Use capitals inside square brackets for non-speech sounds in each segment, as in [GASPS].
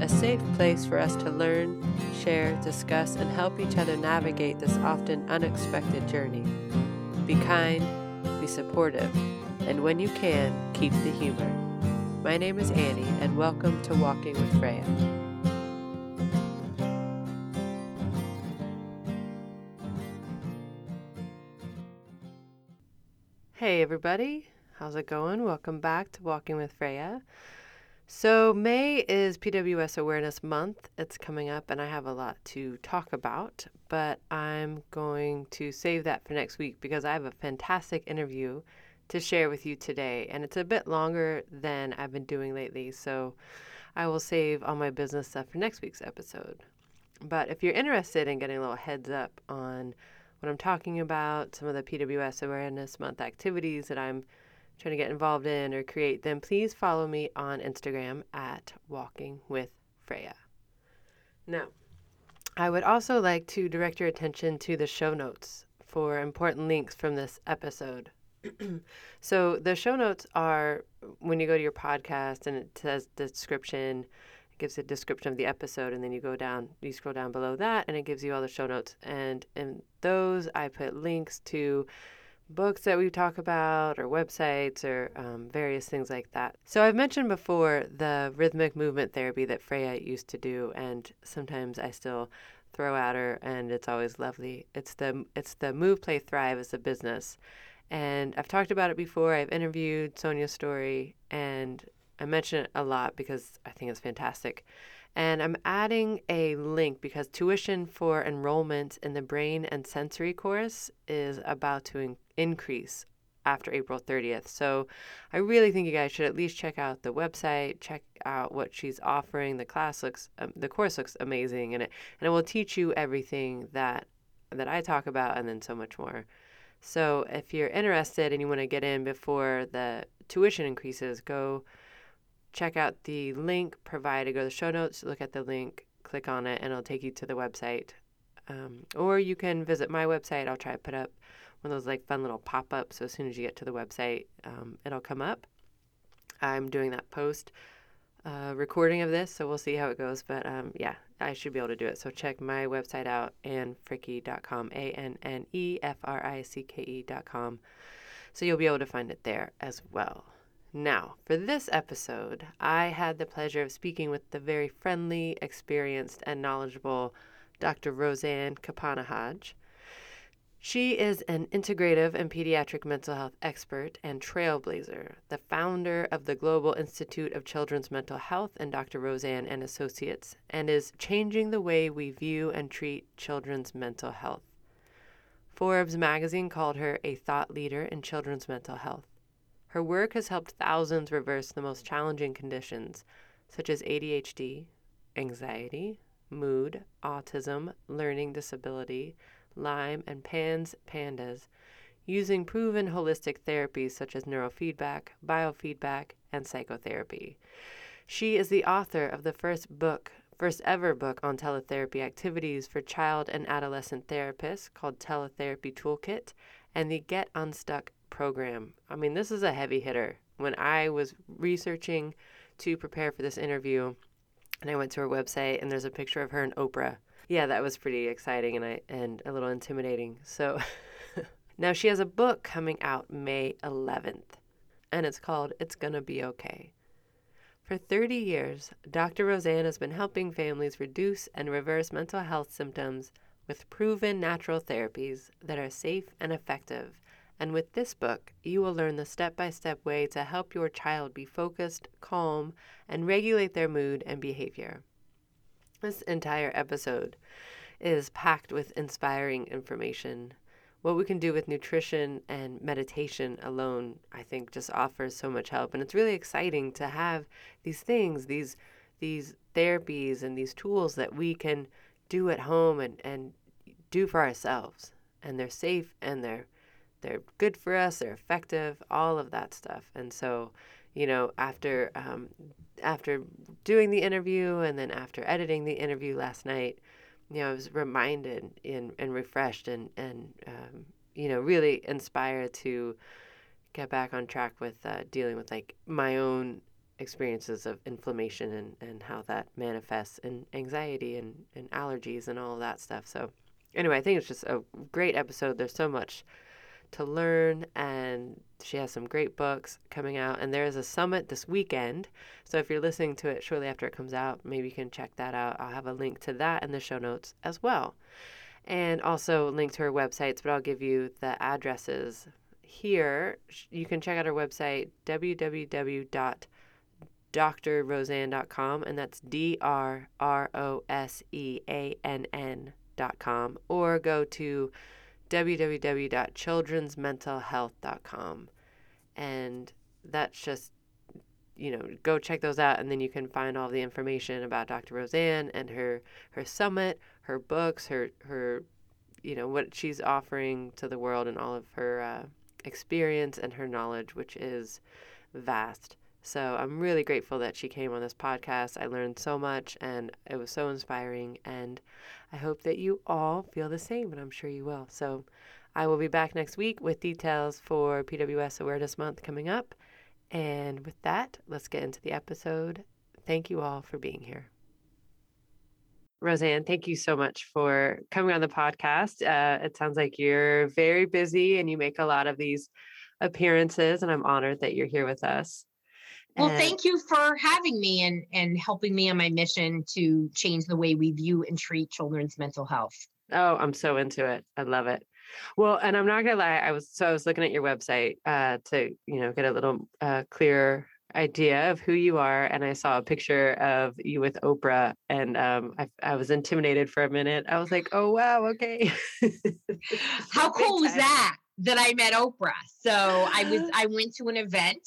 a safe place for us to learn, share, discuss, and help each other navigate this often unexpected journey. Be kind, be supportive, and when you can, keep the humor. My name is Annie, and welcome to Walking with Freya. Hey, everybody. How's it going? Welcome back to Walking with Freya. So, May is PWS Awareness Month. It's coming up, and I have a lot to talk about, but I'm going to save that for next week because I have a fantastic interview to share with you today, and it's a bit longer than I've been doing lately, so I will save all my business stuff for next week's episode. But if you're interested in getting a little heads up on what I'm talking about, some of the PWS Awareness Month activities that I'm trying to get involved in or create, then please follow me on Instagram at Walking with Freya. Now, I would also like to direct your attention to the show notes for important links from this episode. [CLEARS THROAT] so, the show notes are when you go to your podcast and it says description, it gives a description of the episode, and then you go down, you scroll down below that, and it gives you all the show notes. And in those, I put links to books that we talk about or websites or um, various things like that. So I've mentioned before the rhythmic movement therapy that Freya used to do, and sometimes I still throw at her, and it's always lovely. It's the it's the Move Play Thrive as a business, and I've talked about it before. I've interviewed Sonia's Story, and I mention it a lot because I think it's fantastic. And I'm adding a link because tuition for enrollment in the brain and sensory course is about to in- increase after April 30th. So I really think you guys should at least check out the website, check out what she's offering. The class looks um, the course looks amazing and it and it will teach you everything that that I talk about and then so much more. So if you're interested and you want to get in before the tuition increases, go check out the link provided. Go to the show notes, look at the link, click on it, and it'll take you to the website. Um, or you can visit my website. I'll try to put up one of those like fun little pop ups. So as soon as you get to the website, um, it'll come up. I'm doing that post uh, recording of this, so we'll see how it goes. But um, yeah, I should be able to do it. So check my website out, annefricke.com, A N N E F R I C K E.com. So you'll be able to find it there as well. Now, for this episode, I had the pleasure of speaking with the very friendly, experienced, and knowledgeable Dr. Roseann Capanna-Hodge. She is an integrative and pediatric mental health expert and trailblazer, the founder of the Global Institute of Children's Mental Health and Dr. Roseann and Associates, and is changing the way we view and treat children's mental health. Forbes magazine called her a thought leader in children's mental health. Her work has helped thousands reverse the most challenging conditions, such as ADHD, anxiety, mood, autism, learning disability, Lyme, and PANS PANDAS, using proven holistic therapies such as neurofeedback, biofeedback, and psychotherapy. She is the author of the first book, first ever book on teletherapy activities for child and adolescent therapists called Teletherapy Toolkit and the Get Unstuck program. I mean, this is a heavy hitter. When I was researching to prepare for this interview, and I went to her website, and there's a picture of her and Oprah. Yeah, that was pretty exciting and I and a little intimidating. So [LAUGHS] now she has a book coming out May 11th, and it's called It's Gonna Be Okay. For 30 years, Dr. Roseann has been helping families reduce and reverse mental health symptoms with proven natural therapies that are safe and effective and with this book, you will learn the step by step way to help your child be focused, calm, and regulate their mood and behavior. This entire episode is packed with inspiring information. What we can do with nutrition and meditation alone, I think, just offers so much help. And it's really exciting to have these things, these these therapies and these tools that we can do at home and, and do for ourselves and they're safe and they're they're good for us they're effective all of that stuff and so you know after um, after doing the interview and then after editing the interview last night you know i was reminded and, and refreshed and and um, you know really inspired to get back on track with uh, dealing with like my own experiences of inflammation and, and how that manifests in anxiety and, and allergies and all of that stuff. So, anyway, I think it's just a great episode. There's so much to learn, and she has some great books coming out. And there is a summit this weekend. So, if you're listening to it shortly after it comes out, maybe you can check that out. I'll have a link to that in the show notes as well. And also link to her websites, but I'll give you the addresses here. You can check out her website, www drroseann.com, and that's D R R O S E A N N.com, or go to www.childrensmentalhealth.com. And that's just, you know, go check those out, and then you can find all the information about Dr. Roseann and her, her summit, her books, her, her, you know, what she's offering to the world and all of her uh, experience and her knowledge, which is vast. So I'm really grateful that she came on this podcast. I learned so much and it was so inspiring. And I hope that you all feel the same, and I'm sure you will. So I will be back next week with details for PWS Awareness Month coming up. And with that, let's get into the episode. Thank you all for being here. Roseann, thank you so much for coming on the podcast. Uh, it sounds like you're very busy and you make a lot of these appearances, and I'm honored that you're here with us. Well, and, thank you for having me and and helping me on my mission to change the way we view and treat children's mental health. Oh, I'm so into it. I love it. Well, and I'm not gonna lie, I was so I was looking at your website uh, to you know get a little uh, clearer idea of who you are, and I saw a picture of you with Oprah, and um, I, I was intimidated for a minute. I was like, oh wow, okay. [LAUGHS] How cool was that? That I met Oprah. So I was [GASPS] I went to an event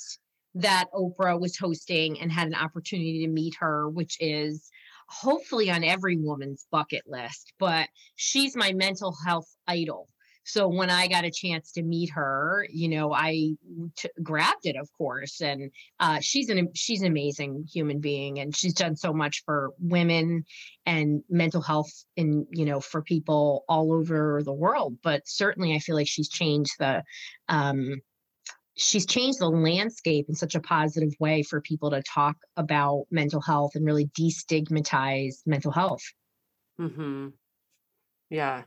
that Oprah was hosting and had an opportunity to meet her, which is hopefully on every woman's bucket list. But she's my mental health idol. So when I got a chance to meet her, you know, I t- grabbed it, of course. And uh, she's an she's an amazing human being, and she's done so much for women and mental health, and you know, for people all over the world. But certainly, I feel like she's changed the um, she's changed the landscape in such a positive way for people to talk about mental health and really destigmatize mental health. Hmm. Yeah.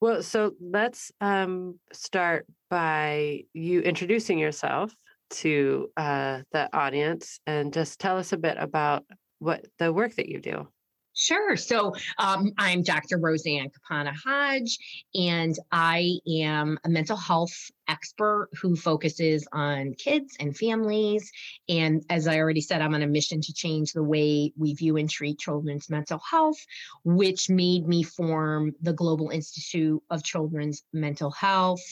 Well, so let's um, start by you introducing yourself to uh, the audience and just tell us a bit about what the work that you do. Sure. So um, I'm Dr. Roseann Capanna-Hodge, and I am a mental health expert who focuses on kids and families. And as I already said, I'm on a mission to change the way we view and treat children's mental health, which made me form the Global Institute of Children's Mental Health.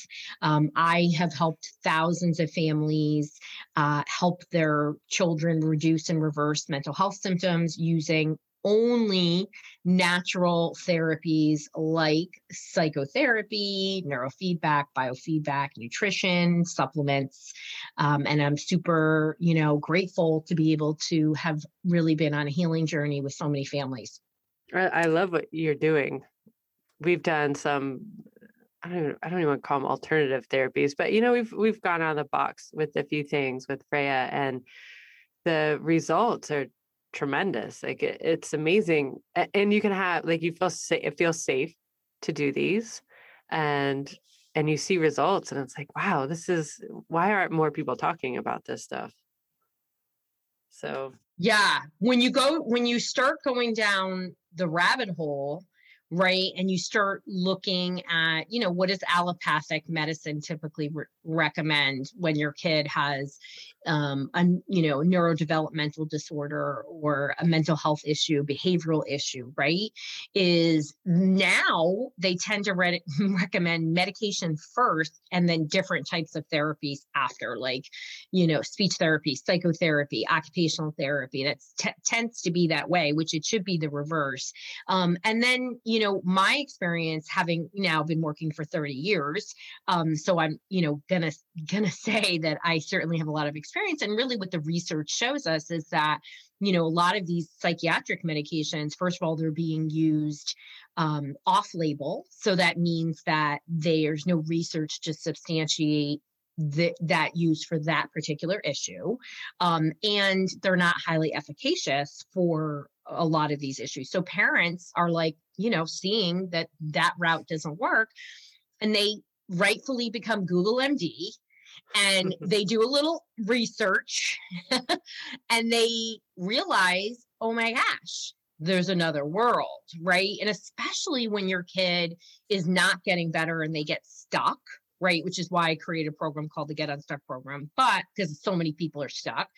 Um, I have helped thousands of families uh, help their children reduce and reverse mental health symptoms using only natural therapies like psychotherapy, neurofeedback, biofeedback, nutrition, supplements. Um, and I'm super, you know, grateful to be able to have really been on a healing journey with so many families. I love what you're doing. We've done some I don't I don't even call them alternative therapies, but you know, we've we've gone out of the box with a few things with Freya and the results are tremendous. Like it, it's amazing, and you can have like you feel safe. It feels safe to do these, and and you see results, and it's like, wow, this is why aren't more people talking about this stuff? So yeah, when you go when you start going down the rabbit hole right? And you start looking at you know what does allopathic medicine typically re- recommend when your kid has um, a you know neurodevelopmental disorder or a mental health issue behavioral issue right? Is now they tend to re- [LAUGHS] recommend medication first and then different types of therapies after like you know speech therapy psychotherapy occupational therapy. That t- tends to be that way which it should be the reverse. Um, and then you you know, my experience having now been working for 30 years, um, so I'm, you know, gonna gonna [LAUGHS] say that I certainly have a lot of experience. And really what the research shows us is that, you know, a lot of these psychiatric medications, first of all, they're being used um, off label. So that means that there's no research to substantiate that use for that particular issue. Um, and they're not highly efficacious for a lot of these issues. So parents are like, you know, seeing that that route doesn't work and they rightfully become Google MD and mm-hmm. they do a little research [LAUGHS] and they realize, oh my gosh, there's another world, right? And especially when your kid is not getting better and they get stuck right? Which is why I created a program called the Get Unstuck program, but because so many people are stuck,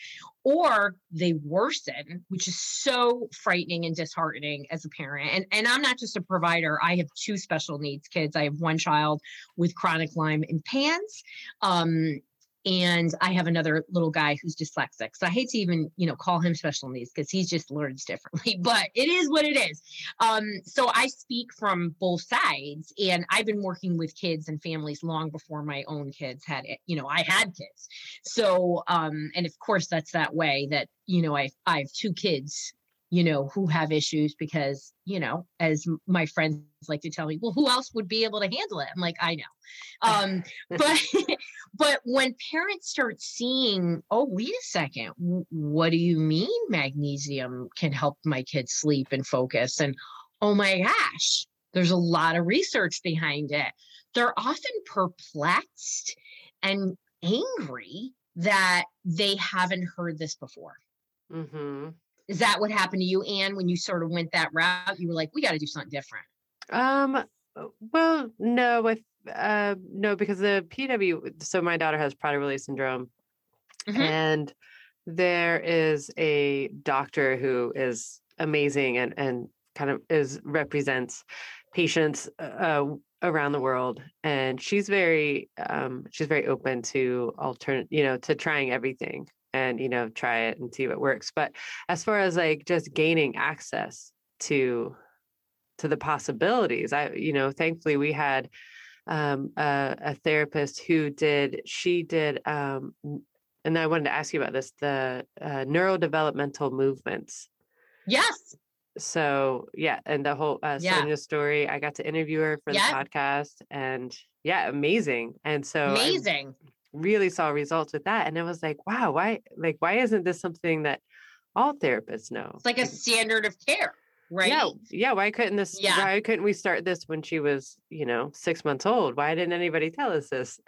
or they worsen, which is so frightening and disheartening as a parent. And, and I'm not just a provider, I have two special needs kids. I have one child with chronic Lyme and PANS. Um, and I have another little guy who's dyslexic. So I hate to even, you know, call him special needs because he just learns differently, [LAUGHS] but it is what it is. Um, so I speak from both sides and I've been working with kids and families long before my own kids had it. You know, I had kids. So um, and of course that's that way that, you know, I I have two kids you know, who have issues because, you know, as my friends like to tell me, well, who else would be able to handle it? I'm like, I know. Um, [LAUGHS] but [LAUGHS] but when parents start seeing, oh, wait a second, what do you mean magnesium can help my kids sleep and focus? And oh my gosh, there's a lot of research behind it. They're often perplexed and angry that they haven't heard this before. Mm-hmm. Is that what happened to you, Anne, when you sort of went that route? You were like, we got to do something different. Um, uh, well, no, with uh, no, because the PW. So my daughter has Prader-Willi syndrome, mm-hmm. and there is a doctor who is amazing and and kind of is represents patients uh, around the world and she's very um she's very open to alternate you know to trying everything and you know try it and see what works but as far as like just gaining access to to the possibilities i you know thankfully we had um, a, a, therapist who did she did um, and i wanted to ask you about this the uh, neurodevelopmental movements. Yes. So yeah and the whole uh, yeah. Sonia Story i got to interview her for the podcast and yeah amazing and so amazing really saw results with that and it was like wow why like why isn't this something that all therapists know? It's like a standard of care right? yeah yeah why couldn't this yeah. why couldn't we start this when she was you know six months old? Why didn't anybody tell us this?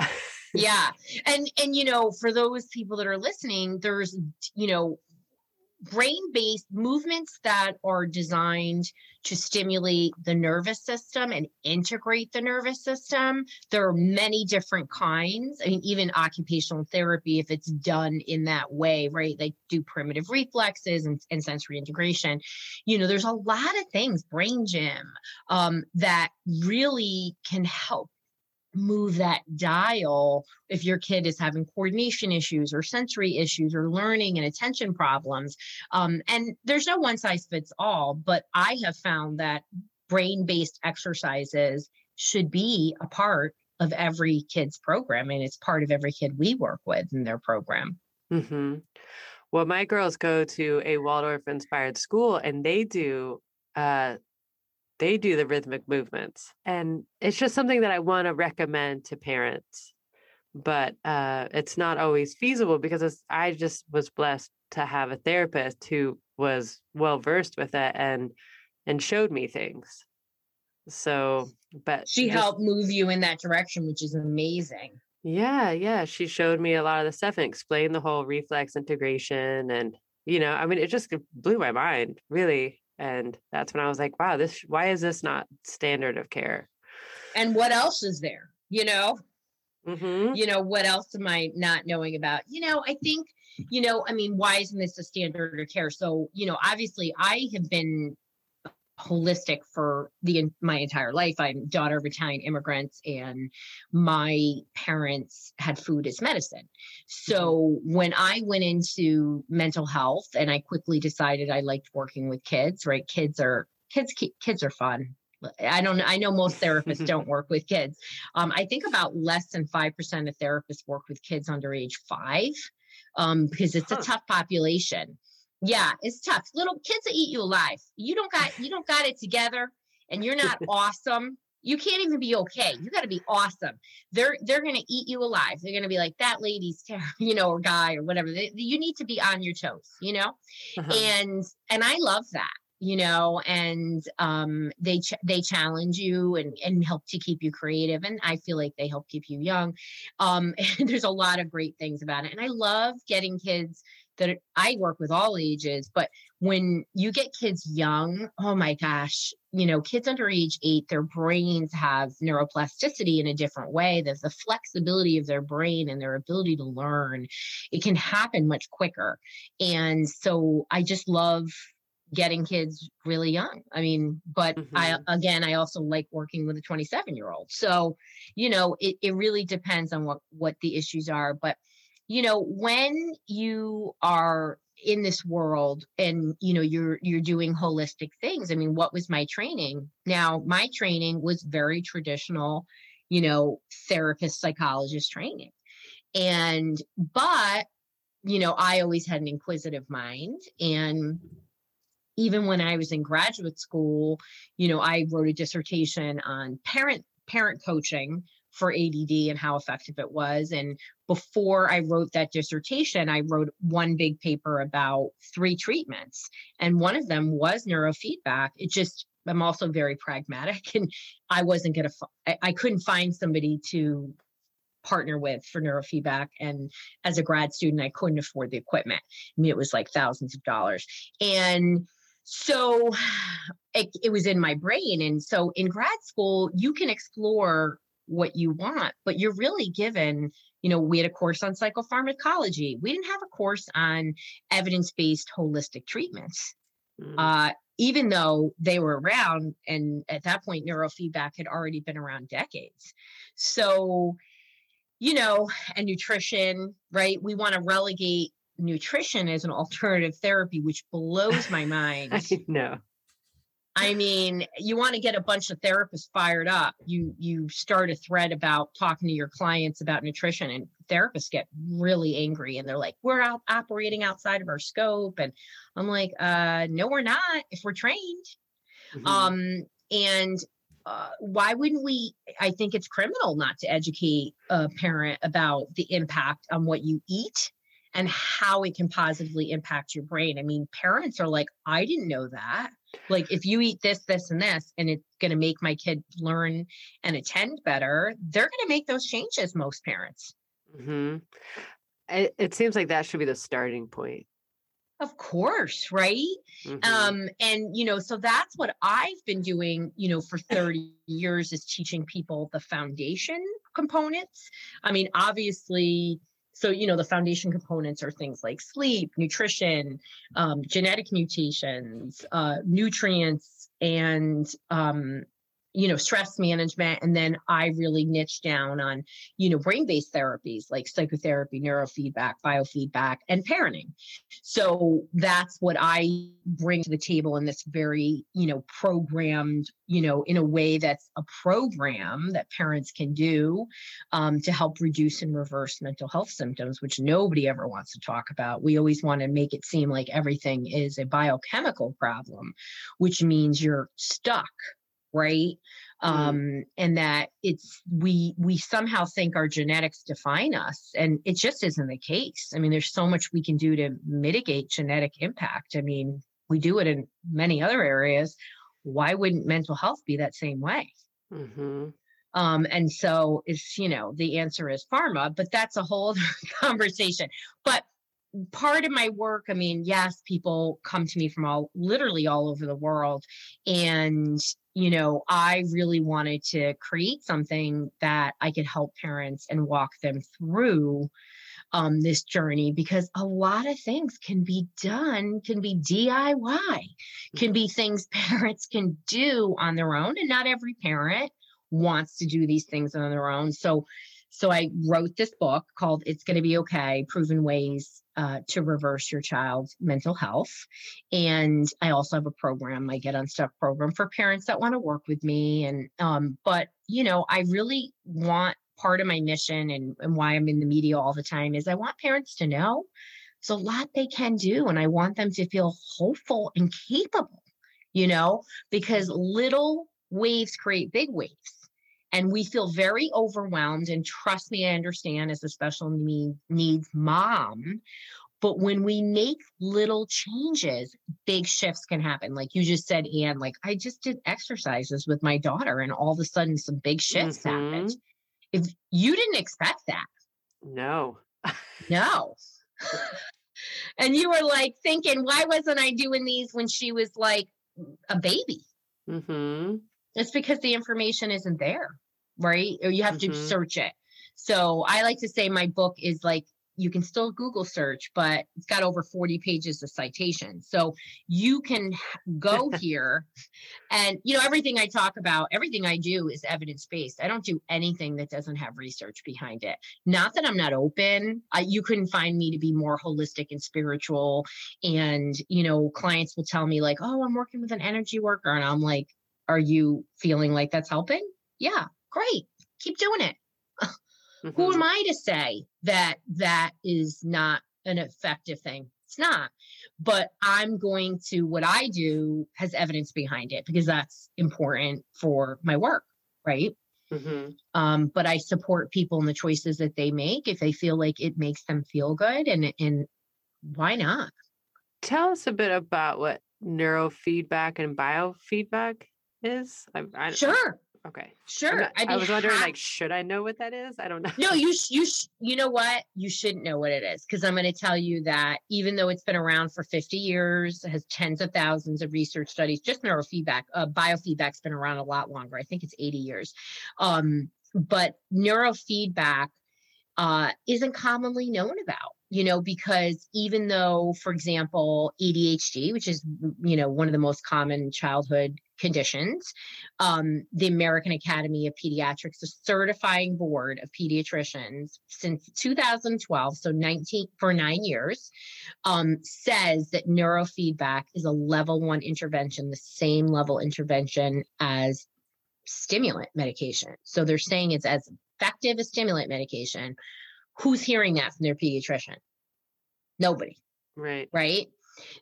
Yeah [LAUGHS] and and you know for those people that are listening there's you know brain based movements that are designed to stimulate the nervous system and integrate the nervous system. There are many different kinds. I mean, even occupational therapy, if it's done in that way, right? They do primitive reflexes and, and sensory integration. You know, there's a lot of things, brain gym, um, that really can help move that dial if your kid is having coordination issues or sensory issues or learning and attention problems. Um, and there's no one size fits all, but I have found that brain based exercises should be a part of every kid's program and it's part of every kid we work with in their program. Mm-hmm. Well, my girls go to a Waldorf inspired school and they do uh, they do the rhythmic movements. And it's just something that I want to recommend to parents. But uh, it's not always feasible because I just was blessed to have a therapist who was well versed with it and and showed me things. So, but she just, helped move you in that direction, which is amazing. Yeah, yeah. She showed me a lot of the stuff and explained the whole reflex integration. And, you know, I mean, it just blew my mind, really. And that's when I was like, wow, this, why is this not standard of care? And what else is there? You know, mm-hmm. you know, what else am I not knowing about? You know, I think, you know, I mean, why isn't this a standard of care? So, you know, obviously I have been holistic for the my entire life. I'm daughter of Italian immigrants, and my parents had food as medicine. Mm-hmm. So when I went into mental health, and I quickly decided I liked working with kids. Right, kids are kids kids are fun. I don't I know most therapists [LAUGHS] don't work with kids. Um, I think about less than 5% of therapists work with kids under age five um, because it's huh. a tough population. Yeah, it's tough. Little kids that eat you alive. You don't got you don't got it together and you're not [LAUGHS] awesome. You can't even be okay. You got to be awesome. They're they're going to eat you alive. They're going to be like that lady's terrible, [LAUGHS] you know, or guy or whatever. They, you need to be on your toes, you know. Uh-huh. And and I love that you know and um, they ch- they challenge you and and help to keep you creative and i feel like they help keep you young um, [LAUGHS] there's a lot of great things about it and i love getting kids that i work with all ages but when you get kids young oh my gosh you know kids under age eight their brains have neuroplasticity in a different way there's the flexibility of their brain and their ability to learn it can happen much quicker and so i just love getting kids really young. I mean, but mm-hmm. I again I also like working with a 27 year old. So, you know, it, it really depends on what what the issues are. But, you know, when you are in this world and you know you're you're doing holistic things i mean what was my training? Now my training was very traditional you know therapist psychologist training. And but you know i always had an inquisitive mind. And even when I was in graduate school, you know, I wrote a dissertation on parent parent coaching for ADD and how effective it was. And before I wrote that dissertation, I wrote one big paper about three treatments. And one of them was neurofeedback. It just, I'm also very pragmatic [LAUGHS] and I wasn't going to, I couldn't find somebody to partner with for neurofeedback. And as a grad student, I couldn't afford the equipment. I mean, it was like thousands of dollars. And so [SIGHS] it, it was in my brain. And so in grad school, you can explore what you want, but you're really given, you know, we had a course on psychopharmacology. We didn't have a course on evidence based holistic treatments. Mm. Uh, even though they were around, and at that point, neurofeedback had already been around decades. So, you know, and nutrition, right? We want to relegate nutrition as an alternative therapy, which blows my mind. [LAUGHS] I know. I mean, you want to get a bunch of therapists fired up. You you start a thread about talking to your clients about nutrition, and therapists get really angry, and they're like, "We're out operating outside of our scope," and I'm like, uh, "No, we're not. If we're trained." Mm-hmm. Um, and uh, why wouldn't we? I think it's criminal not to educate a parent about the impact on what you eat and how it can positively impact your brain. I mean, parents are like, I didn't know that. Like, if you eat this, this, and this, and it's going to make my kid learn and attend better, they're going to make those changes, most parents. Mm-hmm. It, it seems like that should be the starting point. Of course, right? Mm-hmm. Um, and you know, so that's what I've been doing, you know, for 30 [LAUGHS] years is teaching people the foundation components. I mean, obviously, so, you know, the foundation components are things like sleep, nutrition, um, genetic mutations, uh, nutrients, and um, you know stress management and then i really niche down on you know brain based therapies like psychotherapy neurofeedback biofeedback and parenting. So that's what i bring to the table in this very you know programmed you know in a way that's a program that parents can do um, to help reduce and reverse mental health symptoms which nobody ever wants to talk about. We always want to make it seem like everything is a biochemical problem which means you're stuck right? Mm. um and that it's we we somehow think our genetics define us and it just isn't the case. I mean there's so much we can do to mitigate genetic impact. I mean we do it in many other areas. Why wouldn't mental health be that same way? Mm-hmm. um, and so it's you know the answer is pharma but that's a whole [LAUGHS] conversation. But part of my work i mean yes people come to me from all literally all over the world. And you know i really wanted to create something that i could help parents and walk them through um, this journey because a lot of things can be done can be diy can be things [LAUGHS] parents can do on their own and not every parent wants to do these things on their own. So So I wrote this book called It's Going to Be Okay Proven Ways uh, to Reverse Your Child's Mental Health. And I also have a program, my Get Unstuck program for parents that want to work with me. And, um, but, you know, I really want part of my mission and, and why I'm in the media all the time is I want parents to know there's a lot they can do. And I want them to feel hopeful and capable, you know, because little waves create big waves and we feel very overwhelmed and trust me i understand as a special need, needs mom but when we make little changes big shifts can happen. Like you just said and like i just did exercises with my daughter and all of a sudden some big shifts mm-hmm. happened if you didn't expect that. No. No. [LAUGHS] [LAUGHS] And you were like thinking why wasn't i doing these when she was like a baby? Mm-hmm. it's because the information isn't there right? Or you have mm-hmm. to search it. So I like to say my book is like you can still Google search, but it's got over 40 pages of citations. So you can go [LAUGHS] here and, you know, everything I talk about, everything I do is evidence based. I don't do anything that doesn't have research behind it. Not that I'm not open. I, you couldn't find me to be more holistic and spiritual. And, you know, clients will tell me, like, oh, I'm working with an energy worker. And I'm like, are you feeling like that's helping? Yeah, great, keep doing it. Mm-hmm. [LAUGHS] Who am I to say that that is not an effective thing? It's not. But I'm going to, what I do has evidence behind it because that's important for my work, right? Mm-hmm. Um, but I support people in the choices that they make if they feel like it makes them feel good, and and why not? Tell us a bit about what neurofeedback and biofeedback is. I, I, sure. Okay. Sure. I, I, was wondering, like, should I know what that is? I don't know. No, you sh- you sh- you know what? You shouldn't know what it is because I'm going to tell you that even though it's been around for 50 years, has tens of thousands of research studies. Just neurofeedback, uh, biofeedback's been around a lot longer. I think it's 80 years. Um, but neurofeedback uh, isn't commonly known about you know, because even though, for example, ADHD, which is, you know, one of the most common childhood conditions, um, the American Academy of Pediatrics, the certifying board of pediatricians since 2012, so 19 for nine years, um, says that neurofeedback is a level one intervention, the same level intervention as stimulant medication. So they're saying it's as effective as stimulant medication who's hearing that from their pediatrician? Nobody. Right. Right.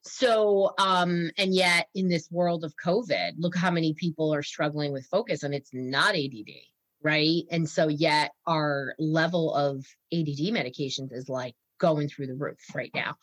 So, um, and yet in this world of COVID, look how many people are struggling with focus and it's not ADD. Right. And so, yet our level of ADD medications is like going through the roof right now.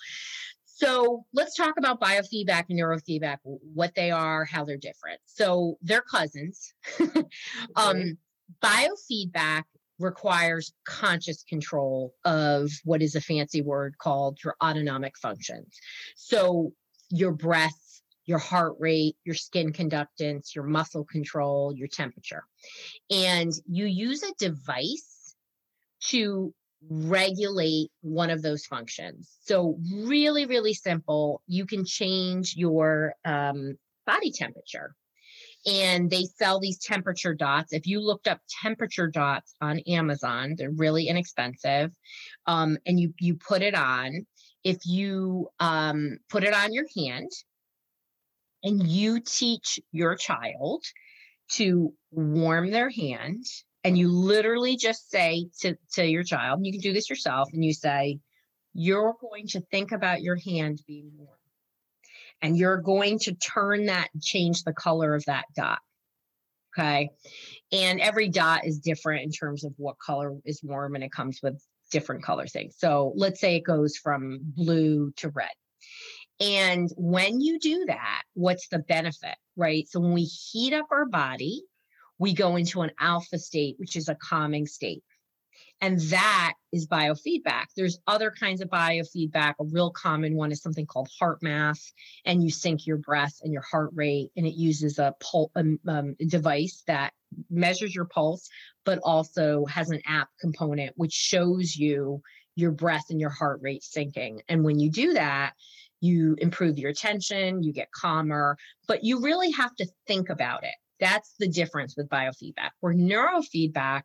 So let's talk about biofeedback and neurofeedback, what they are, how they're different. So they're cousins. [LAUGHS] um, biofeedback requires conscious control of what is a fancy word called your autonomic functions. So your breath, your heart rate, your skin conductance, your muscle control, your temperature. And you use a device to regulate one of those functions. So, really, really simple. You can change your um, body temperature and they sell these temperature dots. If you looked up temperature dots on Amazon, they're really inexpensive. Um, and you you put it on. If you um, put it on your hand, and you teach your child to warm their hand, and you literally just say to to your child, and you can do this yourself, and you say, "You're going to think about your hand being warm." And you're going to turn that, change the color of that dot. Okay. And every dot is different in terms of what color is warm and it comes with different color things. So let's say it goes from blue to red. And when you do that, what's the benefit, right? So when we heat up our body, we go into an alpha state, which is a calming state. And that is biofeedback. There's other kinds of biofeedback. A real common one is something called HeartMath, and you sync your breath and your heart rate, and it uses a pul- um, um, device that measures your pulse, but also has an app component which shows you your breath and your heart rate syncing. And when you do that, you improve your attention, you get calmer, but you really have to think about it. That's the difference with biofeedback. Where neurofeedback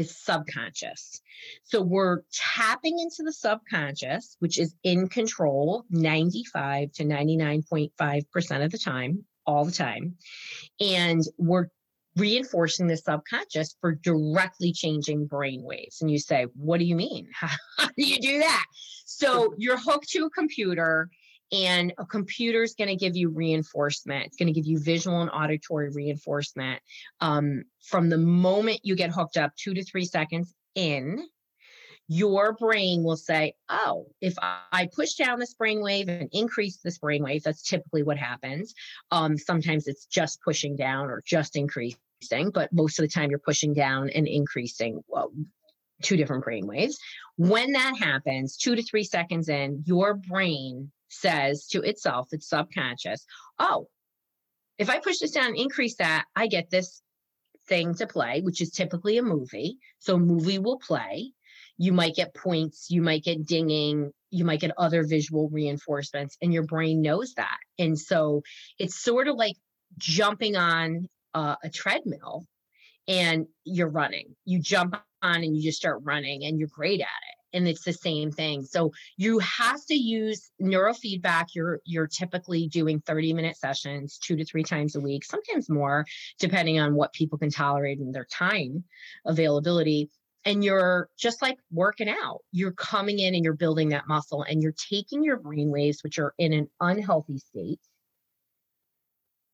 is subconscious. So we're tapping into the subconscious, which is in control 95 to 99.5% of the time, all the time. And we're reinforcing the subconscious for directly changing brain waves. And you say, What do you mean? [LAUGHS] How, do you do that? So you're hooked to a computer and a computer is going to give you reinforcement it's going to give you visual and auditory reinforcement um, from the moment you get hooked up two to three seconds in your brain will say oh if i push down this brainwave and increase this brainwave that's typically what happens um, sometimes it's just pushing down or just increasing but most of the time you're pushing down and increasing well, two different brain waves. When that happens, two to three seconds in, your brain says to itself, it's subconscious, oh, if I push this down and increase that, I get this thing to play, which is typically a movie. So, movie will play. You might get points, you might get dinging, you might get other visual reinforcements, and your brain knows that. And so, it's sort of like jumping on uh, a treadmill and you're running. You jump on and you just start running and you're great at it and it's the same thing. So you have to use neurofeedback. You're you're typically doing 30 minute sessions two to three times a week sometimes more depending on what people can tolerate and their time availability. And you're just like working out. You're coming in and you're building that muscle and you're taking your brain waves which are in an unhealthy state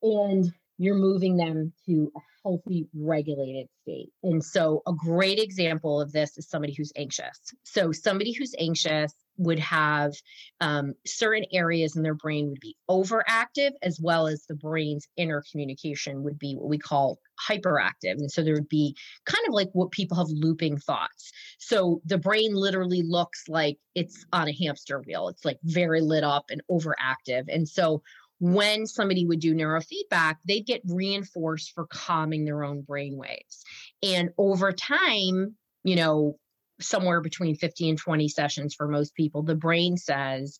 and you're moving them to a healthy, regulated state. And so, a great example of this is somebody who's anxious. So, somebody who's anxious would have um, certain areas in their brain would be overactive, as well as the brain's inner communication would be what we call hyperactive. And so, there would be kind of like what people have looping thoughts. So, the brain literally looks like it's on a hamster wheel, it's like very lit up and overactive. And so, when somebody would do neurofeedback, they'd get reinforced for calming their own brain waves. And over time, you know, somewhere between 50 and 20 sessions for most people, the brain says,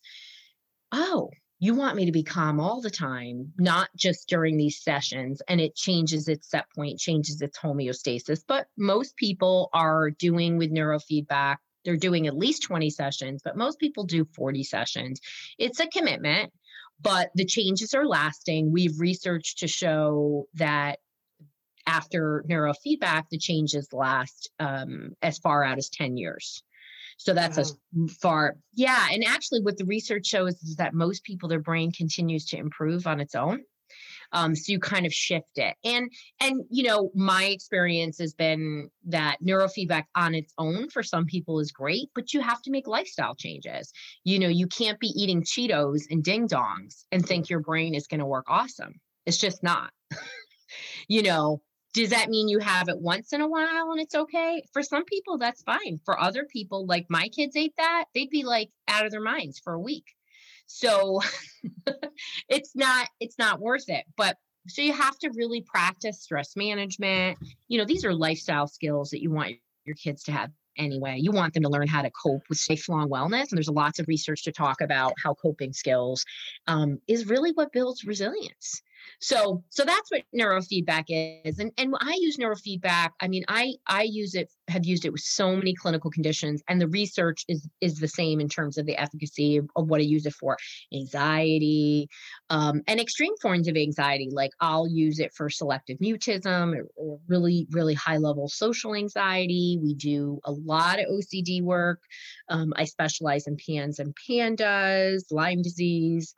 Oh, you want me to be calm all the time, not just during these sessions. And it changes its set point, changes its homeostasis. But most people are doing with neurofeedback, they're doing at least 20 sessions, but most people do 40 sessions. It's a commitment but the changes are lasting. We've researched to show that after neurofeedback, the changes last um, as far out as 10 years. So that's wow. as far, yeah. And actually, what the research shows is that most people, their brain continues to improve on its own. Um, so you kind of shift it. And and you know, my experience has been that neurofeedback on its own for some people is great, but you have to make lifestyle changes. You know, you can't be eating Cheetos and ding dongs and think your brain is going to work awesome. It's just not. [LAUGHS] you know, does that mean you have it once in a while and it's okay? For some people, that's fine. For other people, like my kids ate that, they'd be like out of their minds for a week. So [LAUGHS] it's not it's not worth it. But so you have to really practice stress management. You know, these are lifestyle skills that you want your kids to have anyway. You want them to learn how to cope with lifelong wellness. And there's lots of research to talk about how coping skills um, is really what builds resilience. So so that's what neurofeedback is. And and I use neurofeedback, I mean, I I use it, have used it with so many clinical conditions, and the research is is the same in terms of the efficacy of, of what I use it for. Anxiety, um, and extreme forms of anxiety. Like I'll use it for selective mutism or, or really, really high level social anxiety. We do a lot of OCD work. Um, I specialize in PANS and PANDAS, Lyme disease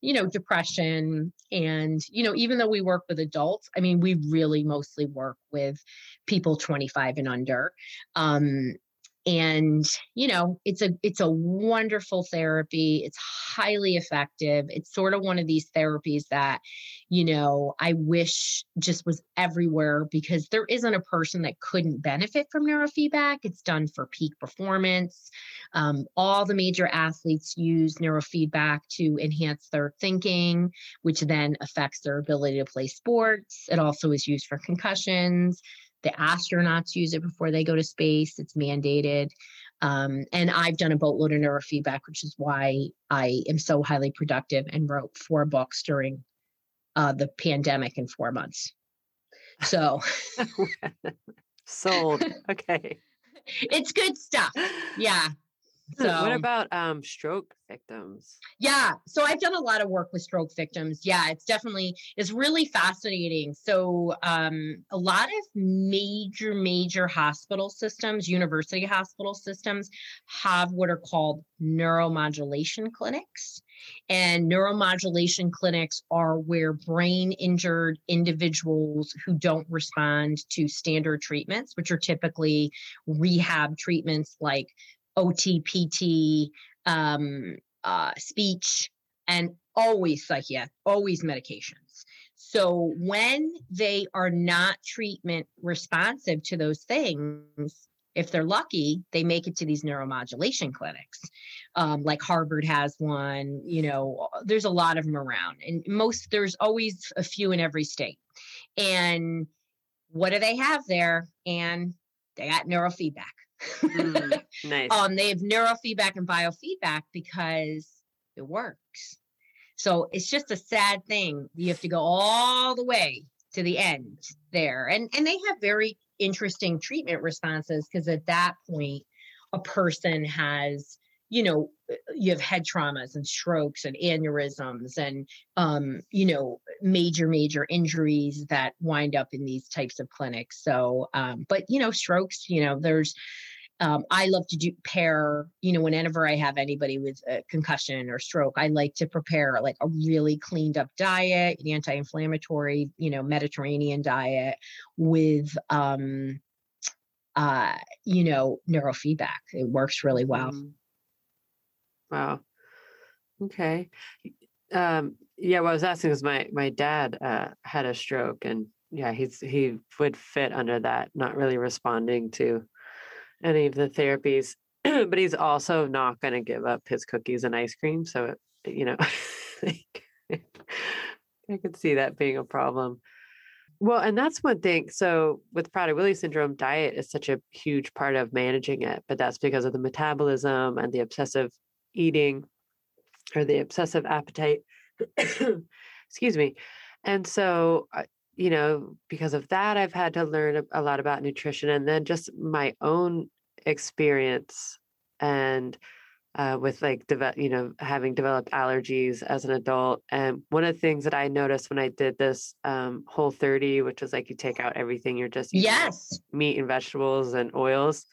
you know, depression. And, you know, even though we work with adults, I mean, we really mostly work with people 25 and under. Um, and you know it's a it's a wonderful therapy. It's highly effective. It's sort of one of these therapies that you know i wish just was everywhere because there isn't a person that couldn't benefit from neurofeedback. It's done for peak performance. Um, all the major athletes use neurofeedback to enhance their thinking which then affects their ability to play sports. It also is used for concussions the astronauts use it before they go to space. It's mandated. Um, and I've done a boatload of neurofeedback, which is why I am so highly productive and wrote four books during uh, the pandemic in four months. So [LAUGHS] Sold. [LAUGHS] Okay. it's good stuff. Yeah. So, what about um stroke victims? yeah, so I've done a lot of work with stroke victims. Yeah, it's definitely it's really fascinating. So um a lot of major major hospital systems, university hospital systems have what are called neuromodulation clinics. And neuromodulation clinics are where brain injured individuals who don't respond to standard treatments, which are typically rehab treatments like OT, PT, um, uh, speech, and always psychiatric, always medications. So when they are not treatment responsive to those things, if they're lucky, they make it to these neuromodulation clinics. Um, like Harvard has one, you know, there's a lot of them around, and most there's always a few in every state. And what do they have there? And they got neurofeedback. Mm, [LAUGHS] nice. um, they have neurofeedback and biofeedback because it works. So it's just a sad thing. You have to go all the way to the end there. And and they have very interesting treatment responses because at that point a person has you know you have head traumas and strokes and aneurysms and um you know major major injuries that wind up in these types of clinics so um but you know strokes you know there's um, I love to do pair, you know, whenever I have anybody with a concussion or stroke, I like to prepare like a really cleaned up diet, an anti-inflammatory, you know, Mediterranean diet with, um, uh, you know, neurofeedback. It works really well. Mm. Wow. Okay. Um, yeah, what I was asking was my my dad uh, had a stroke, and yeah, he's he would fit under that, not really responding to any of the therapies, [CLEARS THROAT] but he's also not going to give up his cookies and ice cream. So it, you know, [LAUGHS] I could see that being a problem. Well, and that's one thing. So with Prader-Willi syndrome, diet is such a huge part of managing it, but that's because of the metabolism and the obsessive eating or the obsessive appetite. [COUGHS] Excuse me. And so, you know, because of that, I've had to learn a lot about nutrition and then just my own experience and uh, with like develop, you know, having developed allergies as an adult. And one of the things that I noticed when I did this um, Whole 30, which was like you take out everything, you're just yes meat and vegetables and oils.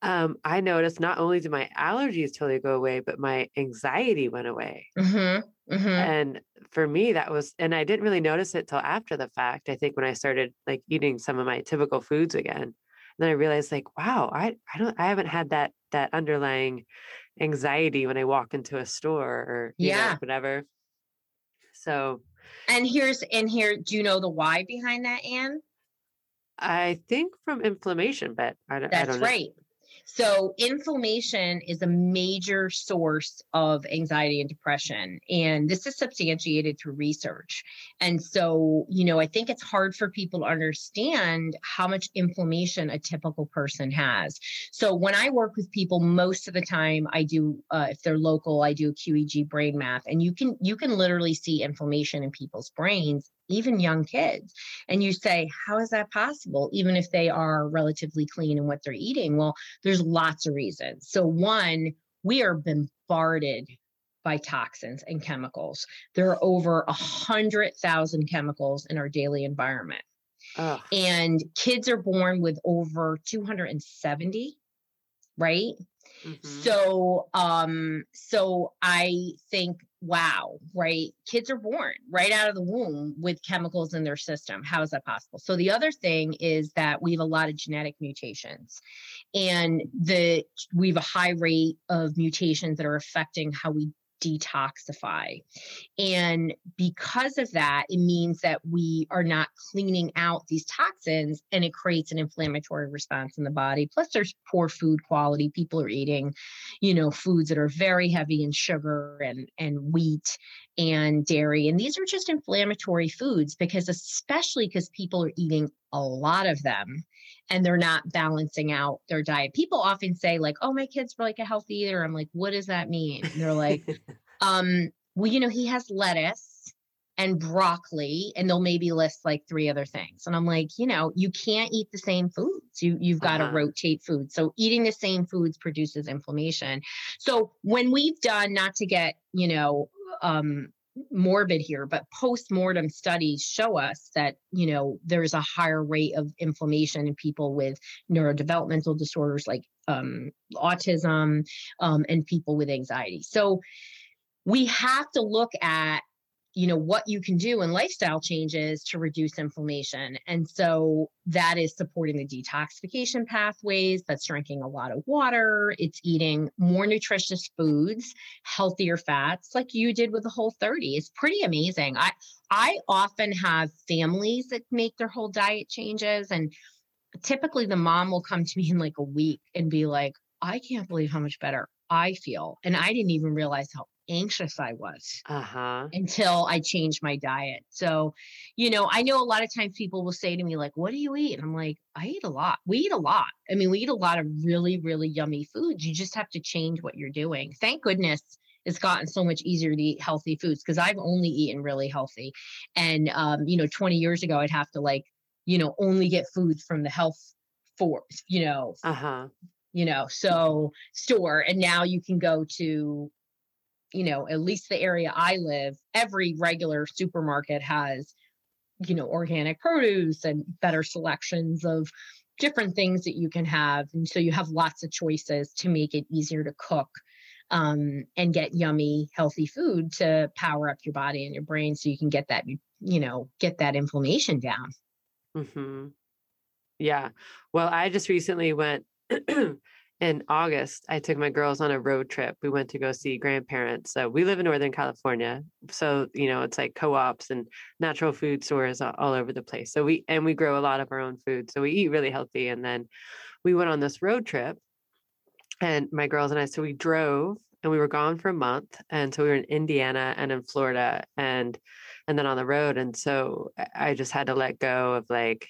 Um, I noticed not only did my allergies totally go away, but my anxiety went away. Mm-hmm, mm-hmm. And for me, that was, and I didn't really notice it till after the fact. I think when I started like eating some of my typical foods again, and then I realized like, wow, I, I don't, I haven't had that, that underlying anxiety when I walk into a store or, yeah, know, whatever. So, and here's, and here, do you know the why behind that, Anne? I think from inflammation, but I don't, That's I don't know. right. So, inflammation is a major source of anxiety and depression. And this is substantiated through research. And so, you know, I think it's hard for people to understand how much inflammation a typical person has. So, when I work with people, most of the time I do, uh, if they're local, I do a QEEG brain map, and you can you can literally see inflammation in people's brains even young kids. And you say, how is that possible? Even if they are relatively clean in what they're eating? Well, there's lots of reasons. So, one, we are bombarded by toxins and chemicals. There are over a hundred thousand chemicals in our daily environment. Ugh. And kids are born with over 270, right? Mhm. So um so I think wow, right? Kids are born right out of the womb with chemicals in their system. How is that possible? So the other thing is that we have a lot of genetic mutations. And the we have a high rate of mutations that are affecting how we detoxify. And because of that, it means that we are not cleaning out these toxins and it creates an inflammatory response in the body. Plus, there's poor food quality. People are eating, you know, foods that are very heavy in sugar and, and wheat and dairy. And these are just inflammatory foods because, especially because people are eating a lot of them and they're not balancing out their diet. People often say, like, oh, my kid's like a healthy eater. I'm like, what does that mean? And they're like, [LAUGHS] um, well, you know, he has lettuce and broccoli and they'll maybe list like three other things and i'm like you know you can't eat the same foods you you've got to Uh-huh. rotate foods so eating the same foods produces inflammation so when we've done not to get you know um morbid here but post-mortem studies show us that you know there's a higher rate of inflammation in people with neurodevelopmental disorders like um, autism um, and people with anxiety. So we have to look at you know what you can do in lifestyle changes to reduce inflammation. And so that is supporting the detoxification pathways that's drinking a lot of water it's eating more nutritious foods healthier fats like you did with the whole 30 it's pretty amazing. I i often have families that make their whole diet changes and typically the mom will come to me in like a week and be like i can't believe how much better i feel. And i didn't even realize how anxious i was Uh-huh. until I changed my diet. So, you know, I know a lot of times people will say to me, like, what do you eat? And I'm like, I eat a lot. We eat a lot. I mean, we eat a lot of really, really yummy foods. You just have to change what you're doing. Thank goodness it's gotten so much easier to eat healthy foods because I've only eaten really healthy. And, um, you know, 20 years ago, I'd have to like, you know, only get foods from the health force, you know, Uh-huh. you know, so store. And now you can go to, you know, at least the area I live, every regular supermarket has, you know, organic produce and better selections of different things that you can have. And so you have lots of choices to make it easier to cook um, and get yummy, healthy food to power up your body and your brain so you can get that, you know, get that inflammation down. Mm-hmm. Yeah. Well, I just recently went [CLEARS THROAT] in August. I took my girls on a road trip. We went to go see grandparents. So we live in Northern California. So, you know, it's like co-ops and natural food stores all, over the place. So we and we grow a lot of our own food. So we eat really healthy. And then we went on this road trip and my girls and I, so we drove and we were gone for a month. And so we were in Indiana and in Florida and and then on the road. And so I just had to let go of like,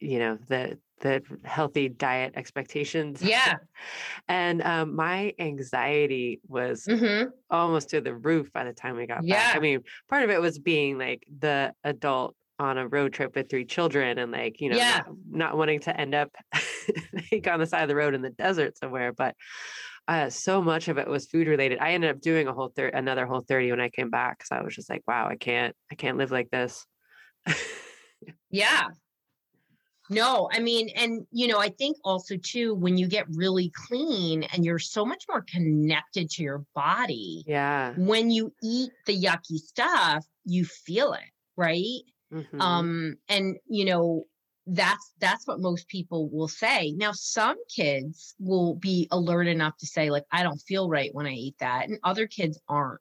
you know, the the healthy diet expectations. Yeah. [LAUGHS] and um, my anxiety was hmm almost to the roof by the time we got back. I mean, part of it was being like the adult on a road trip with three children and like, you know, Yeah. not, not wanting to end up [LAUGHS] like on the side of the road in the desert somewhere. But uh, so much of it was food related. I ended up doing a whole thir- another whole 30 when I came back. Cause I was just like, wow, I can't, I can't live like this. Yeah. No, I mean, and you know, I think also too, when you get really clean and you're so much more connected to your body, yeah. when you eat the yucky stuff, you feel it, right? Mhm. Um, and you know, that's that's what most people will say. Now, some kids will be alert enough to say, like, I don't feel right when I eat that, and other kids aren't.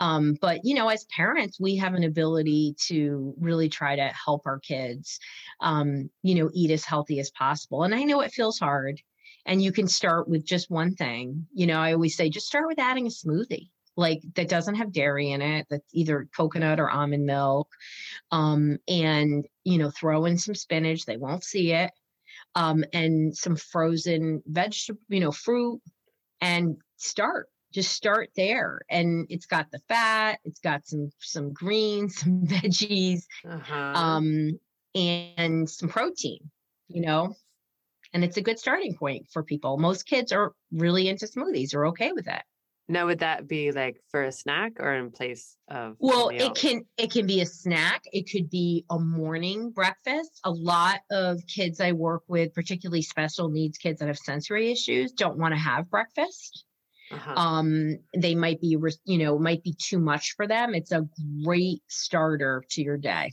Um, but you know, as parents, we have an ability to really try to help our kids, um, you know, eat as healthy as possible. And I know it feels hard. And you can start with just one thing. You know, I always say, just start with adding a smoothie like that doesn't have dairy in it that's either coconut or almond milk um, and you know throw in some spinach they won't see it um, and some frozen vegetable you know fruit and start just start there and it's got the fat it's got some some greens [LAUGHS] some veggies Uh-huh. um, and some protein you know? And it's a good starting point for people. Most kids are really into smoothies are okay with that now, would that be like for a snack or in place of? Well, it can it can be a snack. It could be a morning breakfast. A lot of kids I work with, particularly special needs kids that have sensory issues, don't want to have breakfast. Uh-huh. Um, they might be, you know, might be too much for them. It's a great starter to your day,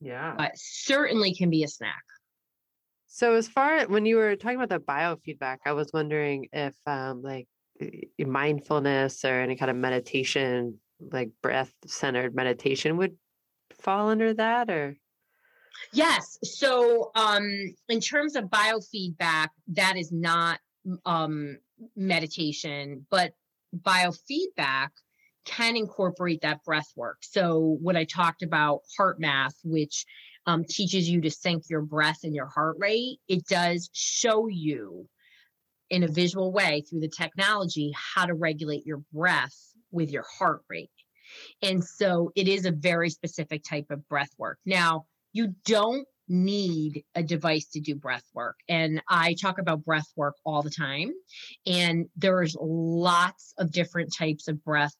yeah. but certainly can be a snack. So as far as when you were talking about the biofeedback, I was wondering if um like mindfulness or any kind of meditation, like breath centered meditation would fall under that or Yes. So, um, in terms of biofeedback, that is not um, meditation, but biofeedback can incorporate that breath work. So, what I talked about, HeartMath, which um, teaches you to sync your breath and your heart rate, it does show you in a visual way through the technology how to regulate your breath with your heart rate. And so it is a very specific type of breath work. Now, you don't need a device to do breath work. And I talk about breath work all the time. And there's lots of different types of breath,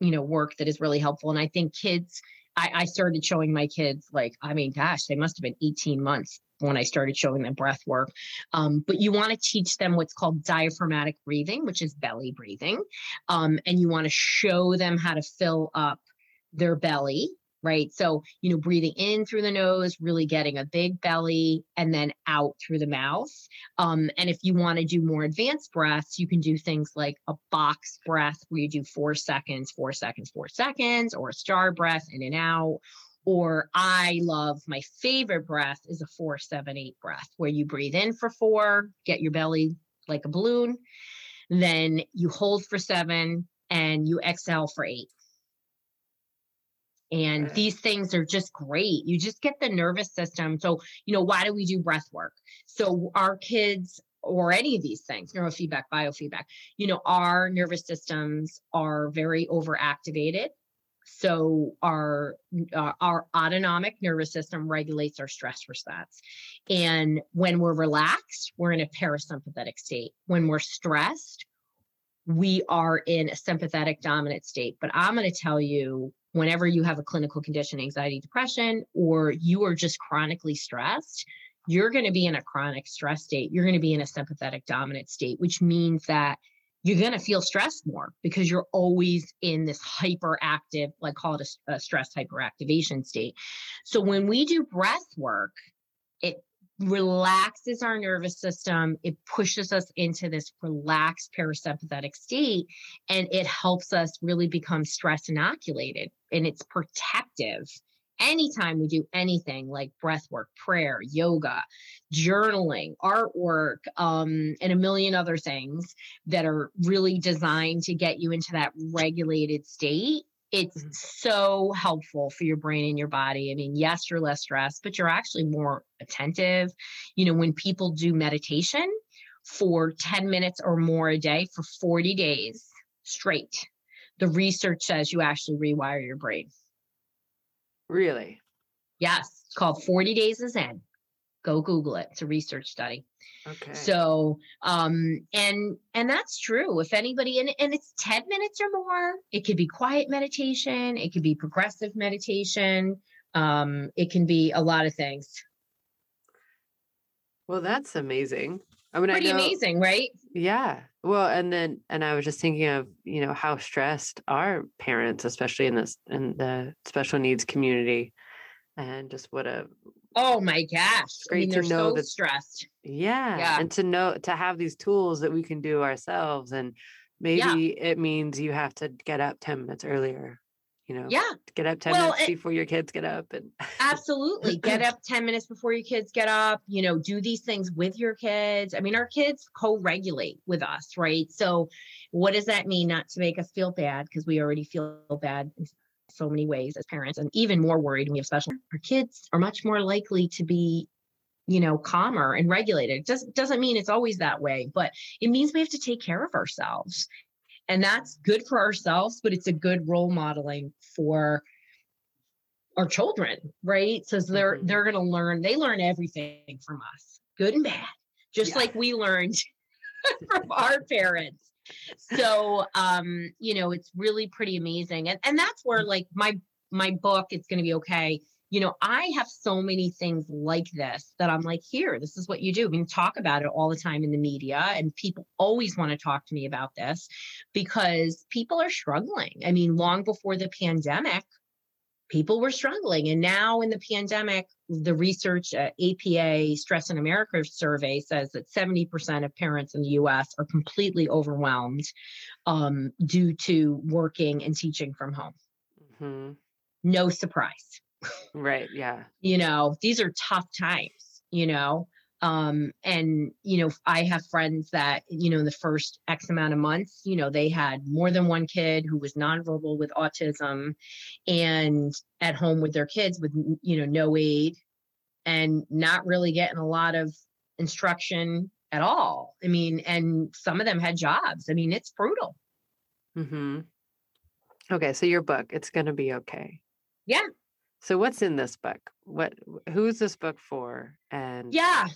you know, work that is really helpful. And I think kids, I, I started showing my kids, like, I mean, gosh, they must have been 18 months when I started showing them breath work. Um, but you want to teach them what's called diaphragmatic breathing, which is belly breathing. Um, and you want to show them how to fill up their belly right? So, you know, breathing in through the nose, really getting a big belly, and then out through the mouth. Um, and if you want to do more advanced breaths, you can do things like a box breath where you do four seconds, four seconds, four seconds, or a star breath in and out. Or I love my favorite breath is a four, seven, eight breath where you breathe in for four, get your belly like a balloon. Then you hold for seven and you exhale for eight. And these things are just great. You just get the nervous system. So, you know, why do we do breath work? So, our kids or any of these things, neurofeedback, biofeedback, you know, our nervous systems are very overactivated. So our uh, our autonomic nervous system regulates our stress response. And when we're relaxed, we're in a parasympathetic state. When we're stressed, we are in a sympathetic dominant state. But I'm going to tell you whenever you have a clinical condition, anxiety, depression, or you are just chronically stressed, you're going to be in a chronic stress state. You're going to be in a sympathetic dominant state, which means that you're going to feel stressed more because you're always in this hyperactive, like call it a, a stress hyperactivation state. So when we do breath work, relaxes our nervous system. It pushes us into this relaxed parasympathetic state and it helps us really become stress inoculated and it's protective. Anytime we do anything like breath work, prayer, yoga, journaling, artwork, um, and a million other things that are really designed to get you into that regulated state, it's mm-hmm. so helpful for your brain and your body. I mean, yes, you're less stressed, but you're actually more attentive. You know, when people do meditation for 10 minutes or more a day for 40 days straight, the research says you actually rewire your brain. Really? Yes. It's called 40 Days is Zen. Go Google it. It's a research study. Okay. So, um, and and that's true. If anybody and and it's 10 minutes or more, it could be quiet meditation, it could be progressive meditation, um, it can be a lot of things. Well, that's amazing. I mean, pretty I know, amazing, right? Yeah. Well, and then and I was just thinking of, you know, how stressed are parents, especially in this in the special needs community and just what a Oh my gosh. Great I mean, to know so that stressed. Yeah. yeah. And to know to have these tools that we can do ourselves. And maybe yeah. it means you have to get up 10 minutes earlier. You know, yeah, get up 10 well, minutes before your kids get up and absolutely get [LAUGHS] up 10 minutes before your kids get up, you know, do these things with your kids. I mean, our kids co-regulate with us, right? So what does that mean? Not to make us feel bad because we already feel bad so many ways as parents and even more worried when we have special our kids are much more likely to be you know calmer and regulated. It just doesn't mean it's always that way but it means we have to take care of ourselves. And that's good for ourselves but it's a good role modeling for our children right? So they're mm-hmm. they're going to learn they learn everything from us good and bad just yeah. like we learned [LAUGHS] from our parents so um you know it's really pretty amazing and and that's where like my my book it's going to be okay you know i have so many things like this that i'm like here this is what you do. We talk about it all the time in the media and people always want to talk to me about this because people are struggling. I mean long before the pandemic people were struggling. And now in the pandemic, the research uh, APA Stress in America survey says that 70% of parents in the US are completely overwhelmed um, due to working and teaching from home. Mm-hmm. No surprise. Right. Yeah. you know, these are tough times, you know um and you know i have friends that you know in the first x amount of months you know they had more than one kid who was nonverbal with autism and at home with their kids with you know no aid and not really getting a lot of instruction at all i mean and some of them had jobs i mean it's brutal hmm Okay, so your book, It's Gonna Be Okay. Yeah. So what's in this book? What who's this book for? And Yeah.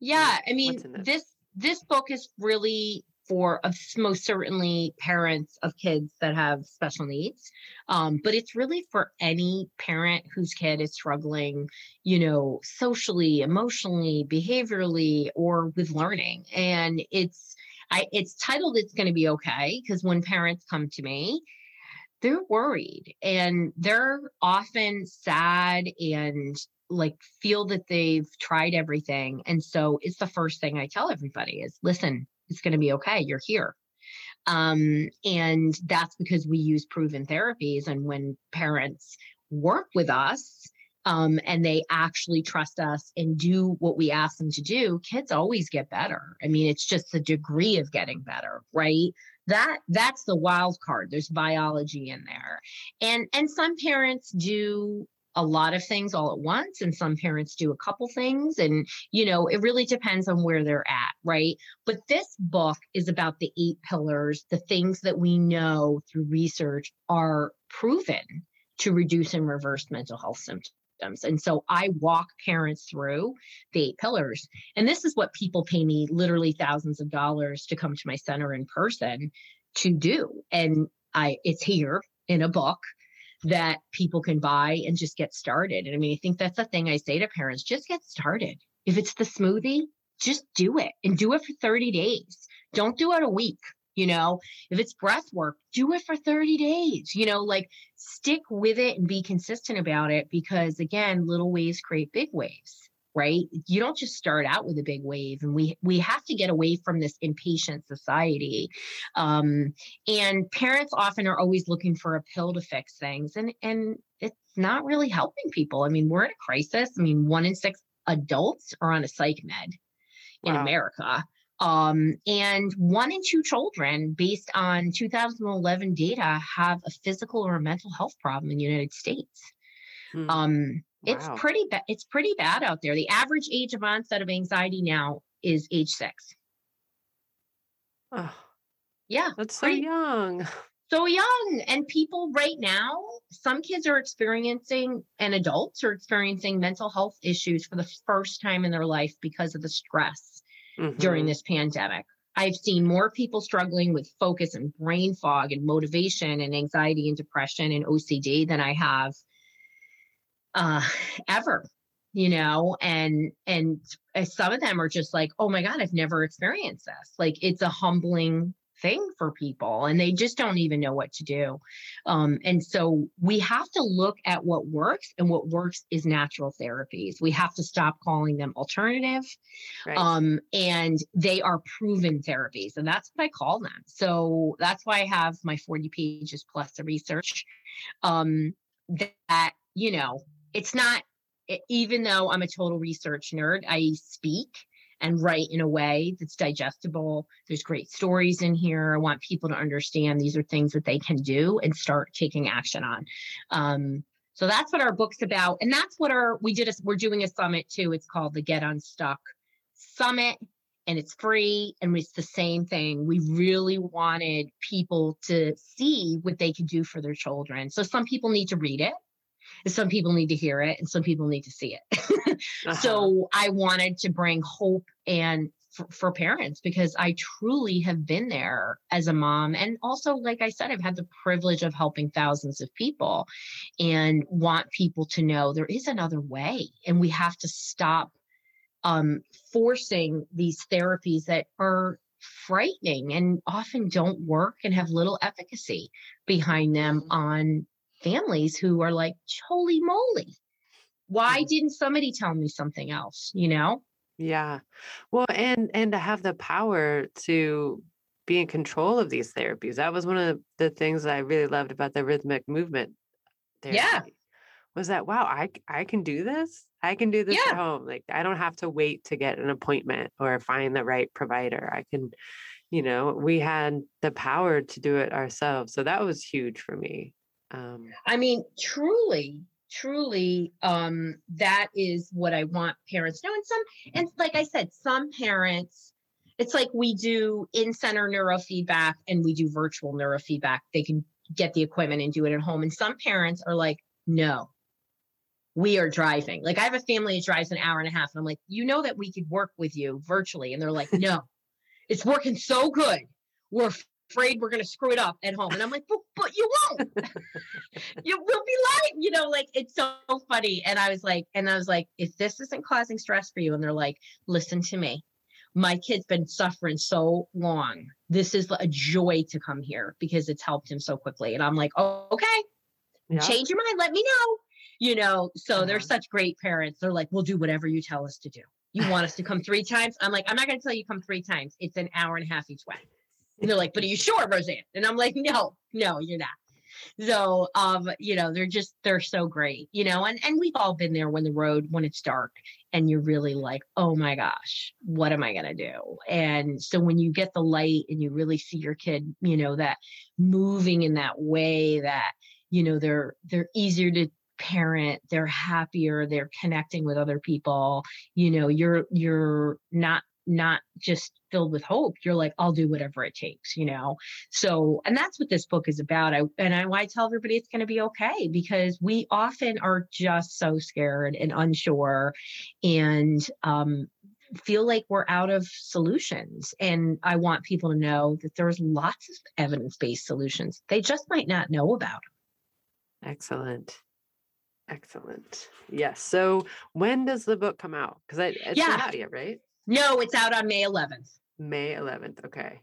Yeah. I mean, this? this book is really for of most certainly parents of kids that have special needs. Um, but it's really for any parent whose kid is struggling, you know, socially, emotionally, behaviorally, or with learning. And it's I it's titled It's Gonna Be Okay, because when parents come to me, they're worried and they're often sad and like feel that they've tried everything and so it's the first thing i tell everybody is listen it's going to be okay you're here. Um, and that's because we use proven therapies and when parents work with us um, and they actually trust us and do what we ask them to do kids always get better. I mean it's just the degree of getting better right? That that's the wild card. There's biology in there. And and some parents do a lot of things all at once and some parents do a couple things and you know it really depends on where they're at right but this book is about the eight pillars the things that we know through research are proven to reduce and reverse mental health symptoms and so I walk parents through the eight pillars. And this is what people pay me literally thousands of dollars to come to my center in person to do. And I it's here in a book that people can buy and just get started. And I mean, I think that's the thing I say to parents, just get started. If it's the smoothie, just do it and do it for 30 days. Don't do it a week. You know, if it's breath work, do it for 30 days. You know, like stick with it and be consistent about it because, again, little waves create big waves right you don't just start out with a big wave and we we have to get away from this impatient society um, and parents often are always looking for a pill to fix things and and it's not really helping people i mean we're in a crisis i mean one in six adults are on a psych med in Wow. america um, and one in two children based on 2011 data have a physical or a mental health problem in the united states Hmm. um, it's Wow. pretty bad. It's pretty bad out there. The average age of onset of anxiety now is age six. Oh, Yeah, that's so young. so young. And people right now, some kids are experiencing, and adults are experiencing mental health issues for the first time in their life because of the stress during Mhm. this pandemic. I've seen more people struggling with focus and brain fog and motivation and anxiety and depression and OCD than I have uh, ever. You know, and and uh, some of them are just like, oh my god, I've never experienced this. Like it's a humbling thing for people, and they just don't even know what to do. Um, and so we have to look at what works, and what works is natural therapies. We have to stop calling them alternative Right. um, and they are proven therapies and that's what i call them so that's why i have my 40 pages plus the research um, that you know it's not even though i'm a total research nerd i speak and write in a way that's digestible. There's great stories in here. I want people to understand these are things that they can do and start taking action on. Um, so that's what our book's about. And that's what our we did a we're doing a summit too. It's called the get unstuck summit. And it's free and it's the same thing. We really wanted people to see what they could do for their children. So some people need to read it and some people need to hear it and some people need to see it [LAUGHS] Uh-huh. so i wanted to bring hope and for, for parents because i truly have been there as a mom and also like i said i've had the privilege of helping thousands of people and want people to know there is another way and we have to stop um, forcing these therapies that are frightening and often don't work and have little efficacy behind them Mhm. on families who are like, holy moly, why Mhm. didn't somebody tell me something else? You know? Yeah. Well, and and to have the power to be in control of these therapies. That was one of the things that I really loved about the rhythmic movement Yeah. Was that wow, I I can do this? I can do this Yeah. at home. Like I don't have to wait to get an appointment or find the right provider. I can, you know, we had the power to do it ourselves. So that was huge for me. Um I mean, truly, truly, um, that is what I want parents to know. And some, and like I said, some parents, it's like we do in center neurofeedback and we do virtual neurofeedback. They can get the equipment and do it at home. And some parents are like, no, we are driving. Like I have a family that drives an hour and a half. And I'm like, you know that we could work with you virtually. And they're like, no, it's working so good. We're afraid we're going to screw it up at home. And I'm like, but, but you won't. [LAUGHS] you will be live. You know, like it's so funny. And I was like, and I was like, if this isn't causing stress for you, and they're like, listen to me. My kid's been suffering so long. This is a joy to come here because it's helped him so quickly. And I'm like, oh, okay, yeah. change your mind. Let me know. You know, so they're such great parents. They're like, we'll do whatever you tell us to do. You want us to come three times? I'm like, I'm not going to tell you come three times. It's an hour and a half each way. And they're like, but are you sure, Roseann? And I'm like, no, no, you're not. So um, you know, they're just they're so great, you know, and and we've all been there when the road when it's dark and you're really like, oh my gosh, what am I gonna do? And so when you get the light and you really see your kid, you know, that moving in that way that, you know, they're they're easier to parent they're happier they're connecting with other people you know you're you're not not just filled with hope. You're like i'll do whatever it takes you know? So and that's what this book is about. I and i, tell everybody it's going to be okay because we often are just so scared and unsure and um feel like we're out of solutions. And i want people to know that there's lots of evidence-based solutions. They just might not know about them excellent. Excellent. Yes. So when does the book come out? Because it's yeah. not yet right no, it's out on May 11th. May 11th. Okay.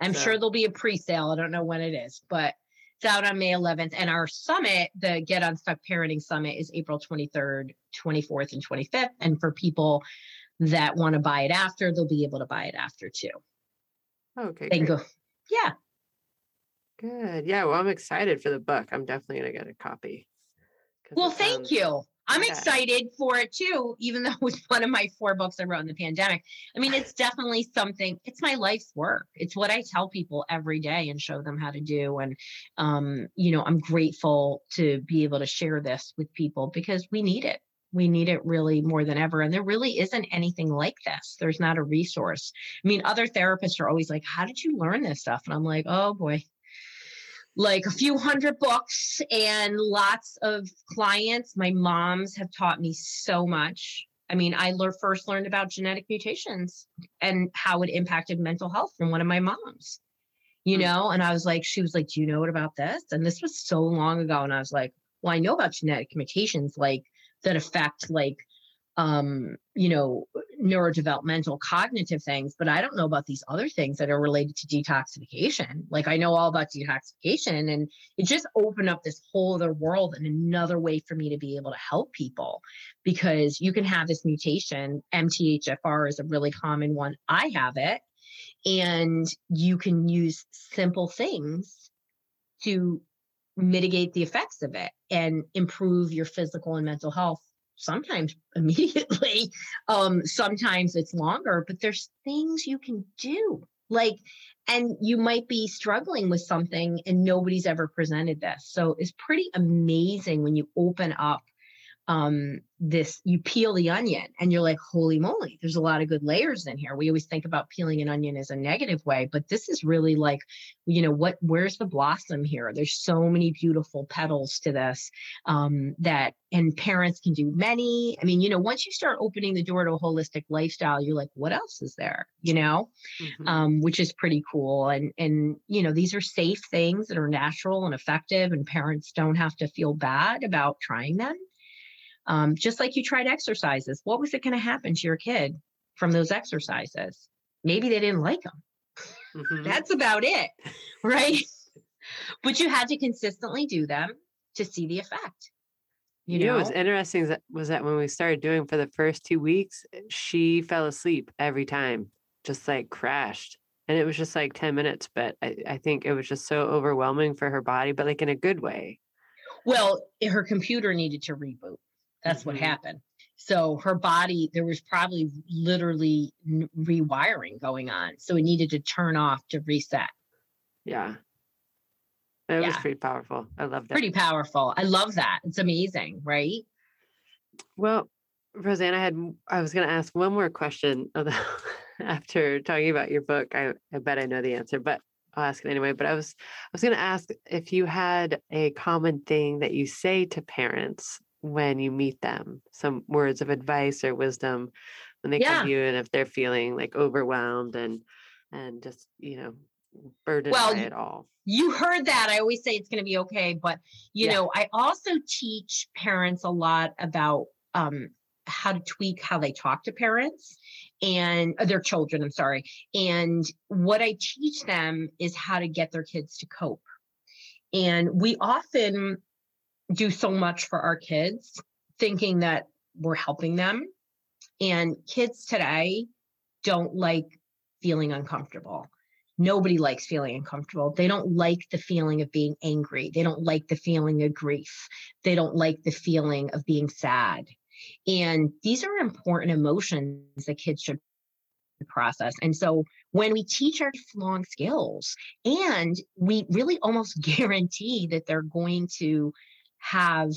I'm so. sure there'll be a pre-sale. I don't know when it is, but it's out on May 11th. And our summit, the Get Unstuck Parenting Summit, is April 23rd, 24th, and 25th. And for people that want to buy it after, they'll be able to buy it after too. Okay. They go. Yeah. Good. Yeah. Well, I'm excited for the book. I'm definitely going to get a copy. Well, thank you. I'm okay. excited for it too, even though it was one of my four books I wrote in the pandemic. I mean, it's definitely something, it's my life's work. It's what I tell people every day and show them how to do. And, um, you know, I'm grateful to be able to share this with people because we need it. We need it really more than ever. And there really isn't anything like this. There's not a resource. I mean, other therapists are always like, How did you learn this stuff? And I'm like, Oh boy, like a few hundred books and lots of clients. My moms have taught me so much. I mean, I first learned about genetic mutations and how it impacted mental health from one of my moms, you mm. know? And I was like, she was like, Do you know what about this? And this was so long ago. And I was like, Well, I know about genetic mutations like that affect like um, you know, neurodevelopmental cognitive things, but I don't know about these other things that are related to detoxification. Like I know all about detoxification and it just opened up this whole other world and another way for me to be able to help people because you can have this mutation. MTHFR is a really common one. I have it. And you can use simple things to mitigate the effects of it and improve your physical and mental health sometimes [LAUGHS] immediately um sometimes it's longer but there's things you can do. Like and you might be struggling with something and nobody's ever presented this. So it's pretty amazing when you open up um, this you peel the onion and you're like holy moly there's a lot of good layers in here. We always think about peeling an onion as a negative way but this is really like you know what where's the blossom here? There's so many beautiful petals to this um, that and parents can do many. I mean you know once you start opening the door to a holistic lifestyle you're like what else is there? You know? Mm-hmm. um, which is pretty cool and and you know these are safe things that are natural and effective and parents don't have to feel bad about trying them um, just like you tried exercises, what was it going to happen to your kid from those exercises? Maybe they didn't like them. Mm-hmm. That's about it, right? but you had to consistently do them to see the effect. You, you know, what's interesting that was that when we started doing for the first two weeks, she fell asleep every time, just like crashed. And it was just like 10 minutes, but I, I think it was just so overwhelming for her body, but like in a good way. Well, her computer needed to reboot. That's mm-hmm. what happened. So her body, there was probably literally rewiring going on. So it needed to turn off to reset. Yeah. It yeah. was pretty powerful. I love that. Pretty powerful. I love that. It's amazing, right? Well, Roseann, I had I was going to ask one more question [LAUGHS] after talking about your book. I, I bet I know the answer, but I'll ask it anyway. But I was I was going to ask if you had a common thing that you say to parents when you meet them, some words of advice or wisdom when they Yeah. come to you, and if they're feeling like overwhelmed and and just you know burdened Well, by it all. you heard that. I always say it's going to be okay. But, you Yeah. know, I also teach parents a lot about um, how to tweak how they talk to parents and uh, their children. I'm sorry. And what I teach them is how to get their kids to cope. And we often do so much for our kids thinking that we're helping them. And kids today don't like feeling uncomfortable. Nobody likes feeling uncomfortable. They don't like the feeling of being angry. They don't like the feeling of grief. They don't like the feeling of being sad. And these are important emotions that kids should process. And so when we teach our long skills and we really almost [LAUGHS] guarantee that they're going to have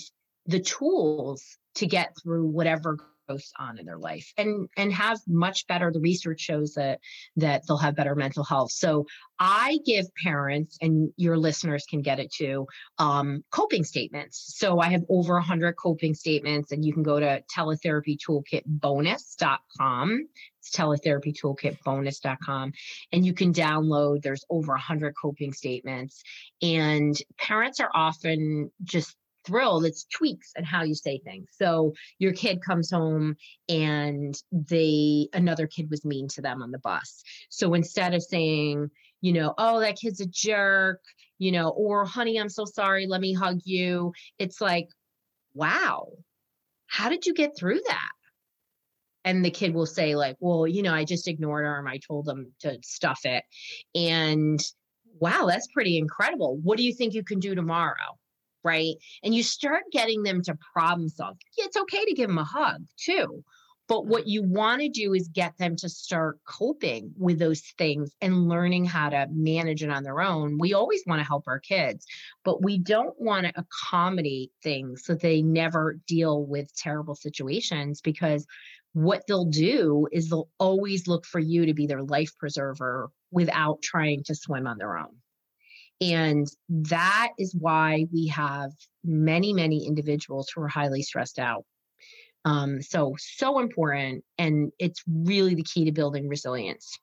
the tools to get through whatever goes on in their life and and have much better the research shows that that they'll have better mental health. So i give parents and your listeners can get it too um, coping statements. So i have over 100 coping statements and you can go to teletherapytoolkitbonus.com it's teletherapytoolkitbonus.com and you can download there's over 100 coping statements. And parents are often just thrilled it's tweaks and how you say things. So your kid comes home and they another kid was mean to them on the bus. So instead of saying you know oh that kid's a jerk you know or honey i'm so sorry let me hug you it's like wow how did you get through that? And the kid will say like well you know i just ignored him i told them to stuff it and wow that's pretty incredible. What do you think you can do tomorrow right and you start getting them to problem solve it's okay to give them a hug too but what you want to do is get them to start coping with those things and learning how to manage it on their own. We always want to help our kids, but we don't want to accommodate things so they never deal with terrible situations because what they'll do is they'll always look for you to be their life preserver without trying to swim on their own. And that is why we have many, many individuals who are highly stressed out. Um, so, so important. And it's really the key to building resilience.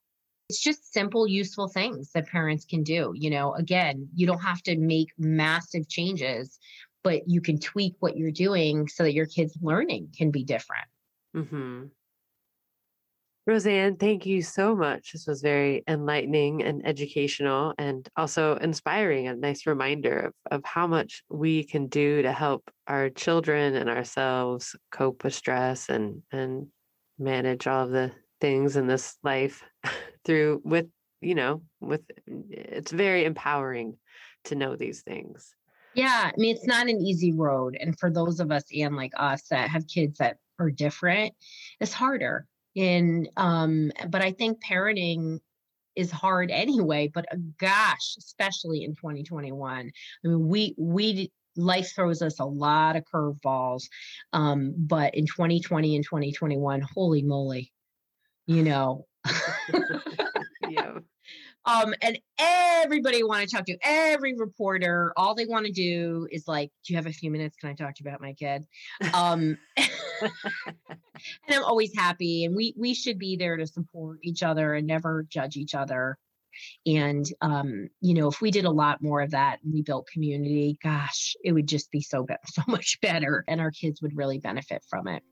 It's just simple, useful things that parents can do. You know, again, you don't have to make massive changes, but you can tweak what you're doing so that your kids' learning can be different. hmm Roseann, thank you so much. This was very enlightening and educational and also inspiring. A nice reminder of, of how much we can do to help our children and ourselves cope with stress and, and manage all of the things in this life [LAUGHS] through with, you know, with it's very empowering to know these things. Yeah, I mean, it's not an easy road. And for those of us and like us that have kids that are different, it's harder. And um, but I think parenting is hard [LAUGHS] anyway. But uh, gosh, especially in 2021, I mean, we we life throws us a lot of curveballs. Um, but in 2020 and 2021, holy moly, you know. [LAUGHS] yeah. Um, and everybody want to talk to, every reporter, all they want to do is like, do you have a few minutes? Can I talk to you about my kid? Um, and I'm always happy. And we we should be there to support each other and never judge each other. And um, you know, if we did a lot more of that and we built community, gosh, it would just be so be- [LAUGHS] so much better, and our kids would really benefit from it.